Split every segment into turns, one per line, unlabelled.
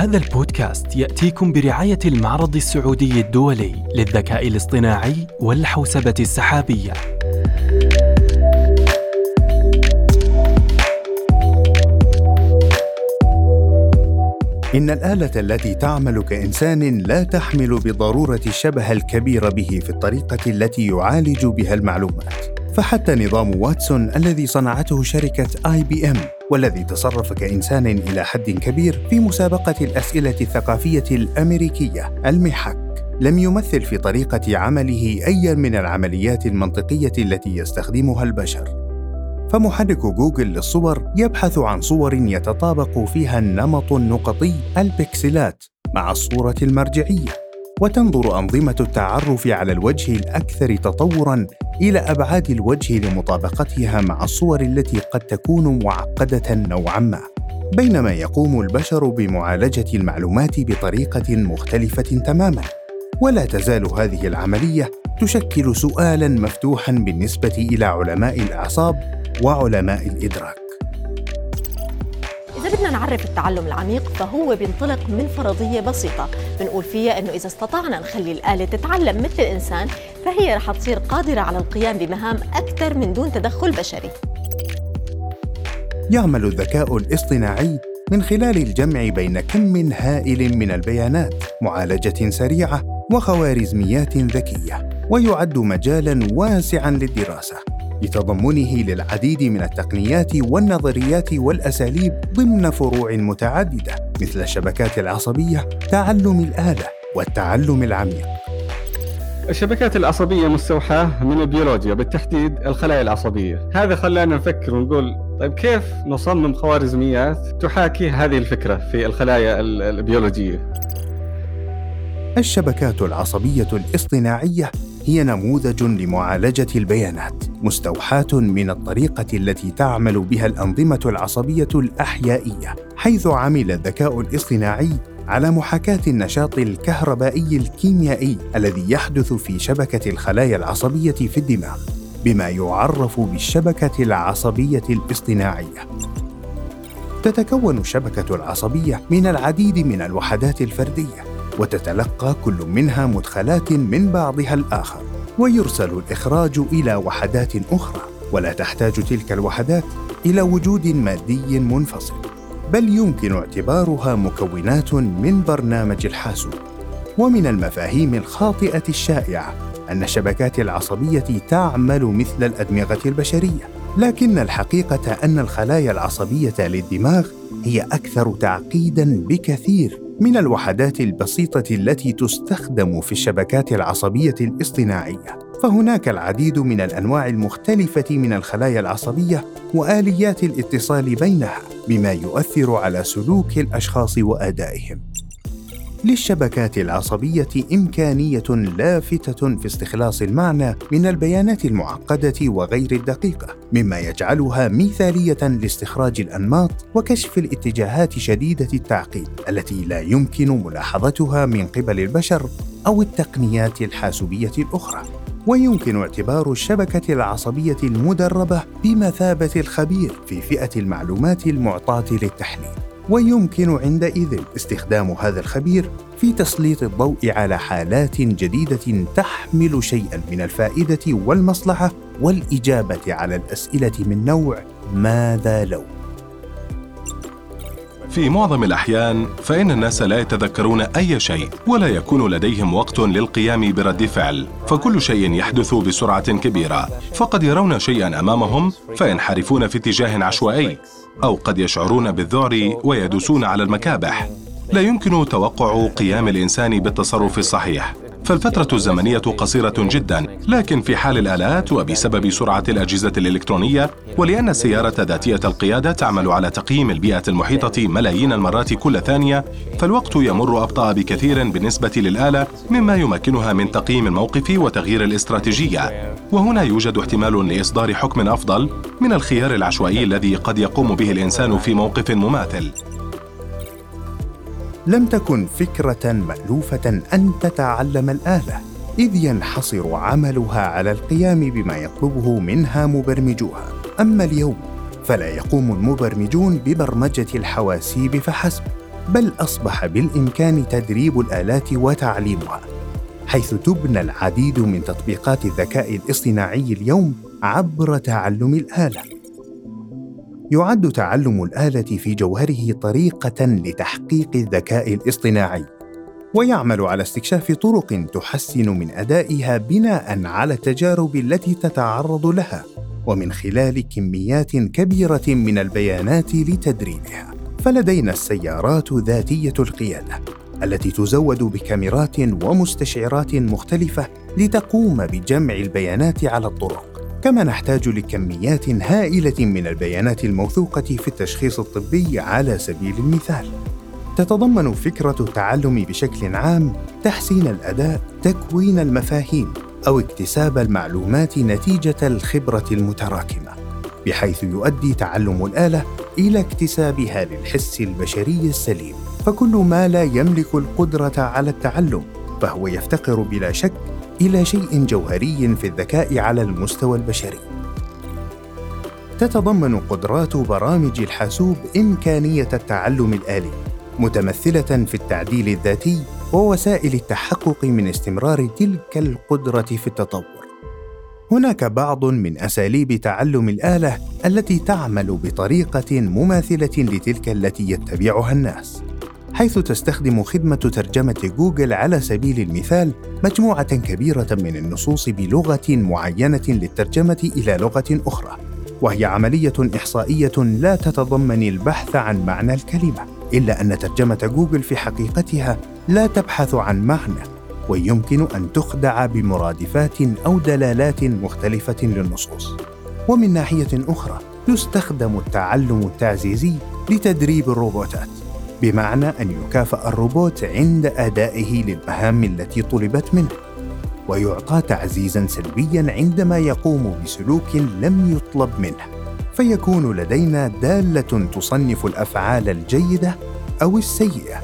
هذا البودكاست يأتيكم برعاية المعرض السعودي الدولي للذكاء الاصطناعي والحوسبة السحابية.
إن الآلة التي تعمل كإنسان لا تحمل بالضرورة الشبه الكبير به في الطريقة التي يعالج بها المعلومات. فحتى نظام واتسون الذي صنعته شركة آي بي إم والذي تصرف كإنسان إلى حد كبير في مسابقة الأسئلة الثقافية الأمريكية المحك. لم يمثل في طريقة عمله أي من العمليات المنطقية التي يستخدمها البشر. فمحرك جوجل للصور يبحث عن صور يتطابق فيها النمط النقطي البكسلات مع الصورة المرجعية. وتنظر أنظمة التعرف على الوجه الأكثر تطوراً إلى أبعاد الوجه لمطابقتها مع الصور التي قد تكون معقدة نوعاً ما. بينما يقوم البشر بمعالجة المعلومات بطريقة مختلفة تماماً. ولا تزال هذه العملية تشكل سؤالاً مفتوحاً بالنسبة إلى علماء الأعصاب وعلماء الإدراك.
نعرف التعلم العميق فهو بينطلق من فرضية بسيطة. بنقول فيها إنه إذا استطعنا نخلي الآلة تتعلم مثل الإنسان فهي رح تصير قادرة على القيام بمهام أكثر من دون تدخل بشري.
يعمل الذكاء الاصطناعي من خلال الجمع بين كم هائل من البيانات معالجة سريعة وخوارزميات ذكية ويعد مجالا واسعا للدراسة. لتضمنه للعديد من التقنيات والنظريات والأساليب ضمن فروع متعددة مثل الشبكات العصبية تعلم الآلة والتعلم العميق.
الشبكات العصبية مستوحاة من البيولوجيا بالتحديد الخلايا العصبية. هذا خلانا نفكر ونقول طيب كيف نصمم خوارزميات تحاكي هذه الفكرة في الخلايا البيولوجية؟
الشبكات العصبية الاصطناعية هي نموذج لمعالجة البيانات مستوحاة من الطريقة التي تعمل بها الأنظمة العصبية الأحيائية حيث عمل الذكاء الاصطناعي على محاكاة النشاط الكهربائي الكيميائي الذي يحدث في شبكة الخلايا العصبية في الدماغ بما يعرف بالشبكة العصبية الاصطناعية. تتكون الشبكة العصبية من العديد من الوحدات الفردية وتتلقى كل منها مدخلات من بعضها الآخر ويرسل الإخراج إلى وحدات أخرى. ولا تحتاج تلك الوحدات إلى وجود مادي منفصل بل يمكن اعتبارها مكونات من برنامج الحاسوب. ومن المفاهيم الخاطئة الشائعة أن الشبكات العصبية تعمل مثل الأدمغة البشرية لكن الحقيقة أن الخلايا العصبية للدماغ هي أكثر تعقيداً بكثير. من الوحدات البسيطة التي تستخدم في الشبكات العصبية الاصطناعية. فهناك العديد من الأنواع المختلفة من الخلايا العصبية وآليات الاتصال بينها بما يؤثر على سلوك الأشخاص وأدائهم. للشبكات العصبية إمكانية لافتة في استخلاص المعنى من البيانات المعقدة وغير الدقيقة مما يجعلها مثالية لاستخراج الأنماط وكشف الاتجاهات شديدة التعقيد التي لا يمكن ملاحظتها من قبل البشر أو التقنيات الحاسوبية الأخرى. ويمكن اعتبار الشبكة العصبية المدربة بمثابة الخبير في فئة المعلومات المعطاة للتحليل. ويمكن عندئذ استخدام هذا الخبير في تسليط الضوء على حالات جديدة تحمل شيئا من الفائدة والمصلحة والإجابة على الأسئلة من نوع ماذا لو.
في معظم الأحيان فإن الناس لا يتذكرون أي شيء ولا يكون لديهم وقت للقيام برد فعل فكل شيء يحدث بسرعة كبيرة. فقد يرون شيئا أمامهم فينحرفون في اتجاه عشوائي. أو قد يشعرون بالذعر ويدوسون على المكابح. لا يمكن توقع قيام الإنسان بالتصرف الصحيح. فالفترة الزمنية قصيرة جدا لكن في حال الآلات وبسبب سرعة الأجهزة الإلكترونية ولأن السيارة ذاتية القيادة تعمل على تقييم البيئة المحيطة ملايين المرات كل ثانية فالوقت يمر أبطأ بكثير بالنسبة للآلة مما يمكنها من تقييم الموقف وتغيير الاستراتيجية. وهنا يوجد احتمال لإصدار حكم أفضل من الخيار العشوائي الذي قد يقوم به الإنسان في موقف مماثل.
لم تكن فكرة مألوفة أن تتعلم الآلة إذ ينحصر عملها على القيام بما يطلبه منها مبرمجوها. أما اليوم فلا يقوم المبرمجون ببرمجة الحواسيب فحسب بل أصبح بالإمكان تدريب الآلات وتعليمها. حيث تبنى العديد من تطبيقات الذكاء الاصطناعي اليوم عبر تعلم الآلة. يعد تعلم الآلة في جوهره طريقة لتحقيق الذكاء الاصطناعي. ويعمل على استكشاف طرق تحسن من أدائها بناء على التجارب التي تتعرض لها ومن خلال كميات كبيرة من البيانات لتدريبها. فلدينا السيارات ذاتية القيادة التي تزود بكاميرات ومستشعرات مختلفة لتقوم بجمع البيانات على الطرق. كما نحتاج لكميات هائلة من البيانات الموثوقة في التشخيص الطبي على سبيل المثال. تتضمن فكرة التعلم بشكل عام تحسين الأداء تكوين المفاهيم أو اكتساب المعلومات نتيجة الخبرة المتراكمة بحيث يؤدي تعلم الآلة إلى اكتسابها للحس البشري السليم. فكل ما لا يملك القدرة على التعلم فهو يفتقر بلا شك إلى شيء جوهري في الذكاء على المستوى البشري. تتضمن قدرات برامج الحاسوب إمكانية التعلم الآلي متمثلة في التعديل الذاتي ووسائل التحقق من استمرار تلك القدرة في التطور. هناك بعض من أساليب تعلم الآلة التي تعمل بطريقة مماثلة لتلك التي يتبعها الناس. حيث تستخدم خدمة ترجمة جوجل على سبيل المثال مجموعة كبيرة من النصوص بلغة معينة للترجمة إلى لغة أخرى، وهي عملية إحصائية لا تتضمن البحث عن معنى الكلمة، إلا أن ترجمة جوجل في حقيقتها لا تبحث عن معنى، ويمكن أن تخدع بمرادفات أو دلالات مختلفة للنصوص. ومن ناحية أخرى، يستخدم التعلم التعزيزي لتدريب الروبوتات بمعنى أن يكافأ الروبوت عند أدائه للمهام التي طلبت منه ويعطى تعزيزا سلبيا عندما يقوم بسلوك لم يطلب منه فيكون لدينا دالة تصنف الأفعال الجيدة أو السيئة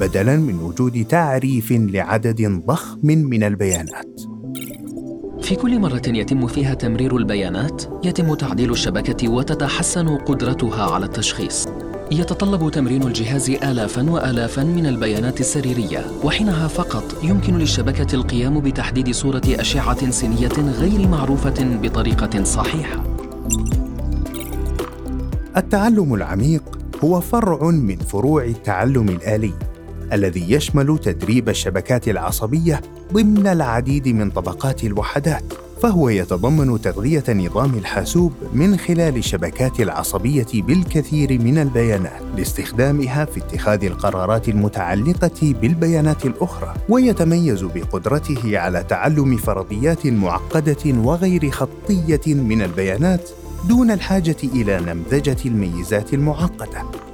بدلا من وجود تعريف لعدد ضخم من البيانات
في كل مرة يتم فيها تمرير البيانات، يتم تعديل الشبكة وتتحسن قدرتها على التشخيص. يتطلب تمرين الجهاز آلافا وآلافا من البيانات السريرية وحينها فقط يمكن للشبكة القيام بتحديد صورة أشعة سينية غير معروفة بطريقة صحيحة.
التعلم العميق هو فرع من فروع التعلم الآلي الذي يشمل تدريب الشبكات العصبية ضمن العديد من طبقات الوحدات. فهو يتضمن تغذية نظام الحاسوب من خلال الشبكات العصبية بالكثير من البيانات لاستخدامها في اتخاذ القرارات المتعلقة بالبيانات الأخرى، ويتميز بقدرته على تعلم فرضيات معقدة وغير خطية من البيانات دون الحاجة إلى نمذجة الميزات المعقدة.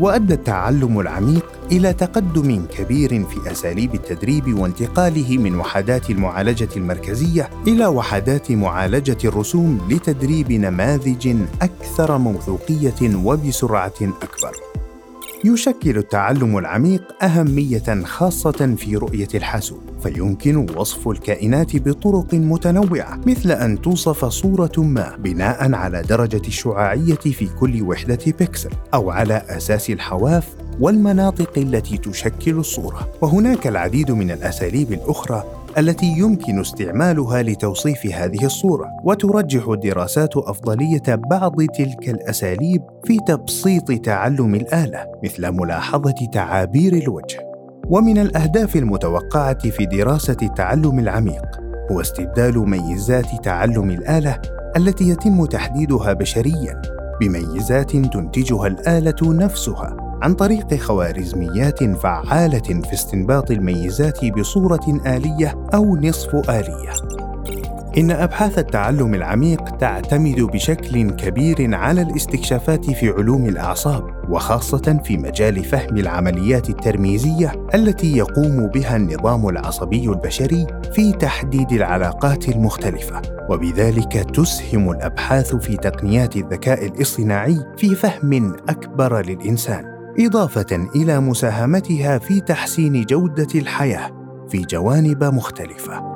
وأدى التعلم العميق إلى تقدم كبير في أساليب التدريب وانتقاله من وحدات المعالجة المركزية إلى وحدات معالجة الرسوم لتدريب نماذج أكثر موثوقية وبسرعة أكبر. يشكل التعلم العميق أهمية خاصة في رؤية الحاسوب فيمكن وصف الكائنات بطرق متنوعة مثل أن توصف صورة ما بناء على درجة الشعاعية في كل وحدة بيكسل أو على أساس الحواف والمناطق التي تشكل الصورة. وهناك العديد من الأساليب الأخرى التي يمكن استعمالها لتوصيف هذه الصورة وترجح الدراسات أفضلية بعض تلك الأساليب في تبسيط تعلم الآلة مثل ملاحظة تعابير الوجه. ومن الأهداف المتوقعة في دراسة التعلم العميق هو استبدال ميزات تعلم الآلة التي يتم تحديدها بشريا بميزات تنتجها الآلة نفسها. عن طريق خوارزميات فعالة في استنباط الميزات بصورة آلية أو نصف آلية. إن أبحاث التعلم العميق تعتمد بشكل كبير على الاستكشافات في علوم الأعصاب وخاصة في مجال فهم العمليات الترميزية التي يقوم بها النظام العصبي البشري في تحديد العلاقات المختلفة. وبذلك تسهم الأبحاث في تقنيات الذكاء الاصطناعي في فهم أكبر للإنسان. إضافة إلى مساهمتها في تحسين جودة الحياة في جوانب مختلفة.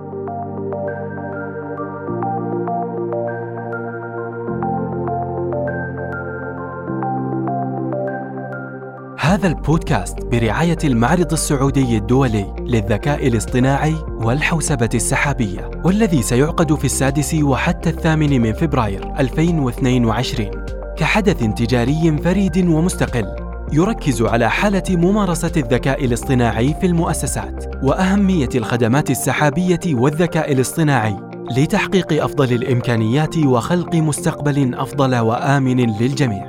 هذا البودكاست برعاية المعرض السعودي الدولي للذكاء الاصطناعي والحوسبة السحابية والذي سيعقد في السادس وحتى الثامن من فبراير 2022 كحدث تجاري فريد ومستقل. يركز على حالة ممارسة الذكاء الاصطناعي في المؤسسات وأهمية الخدمات السحابية والذكاء الاصطناعي لتحقيق أفضل الإمكانيات وخلق مستقبل أفضل وآمن للجميع.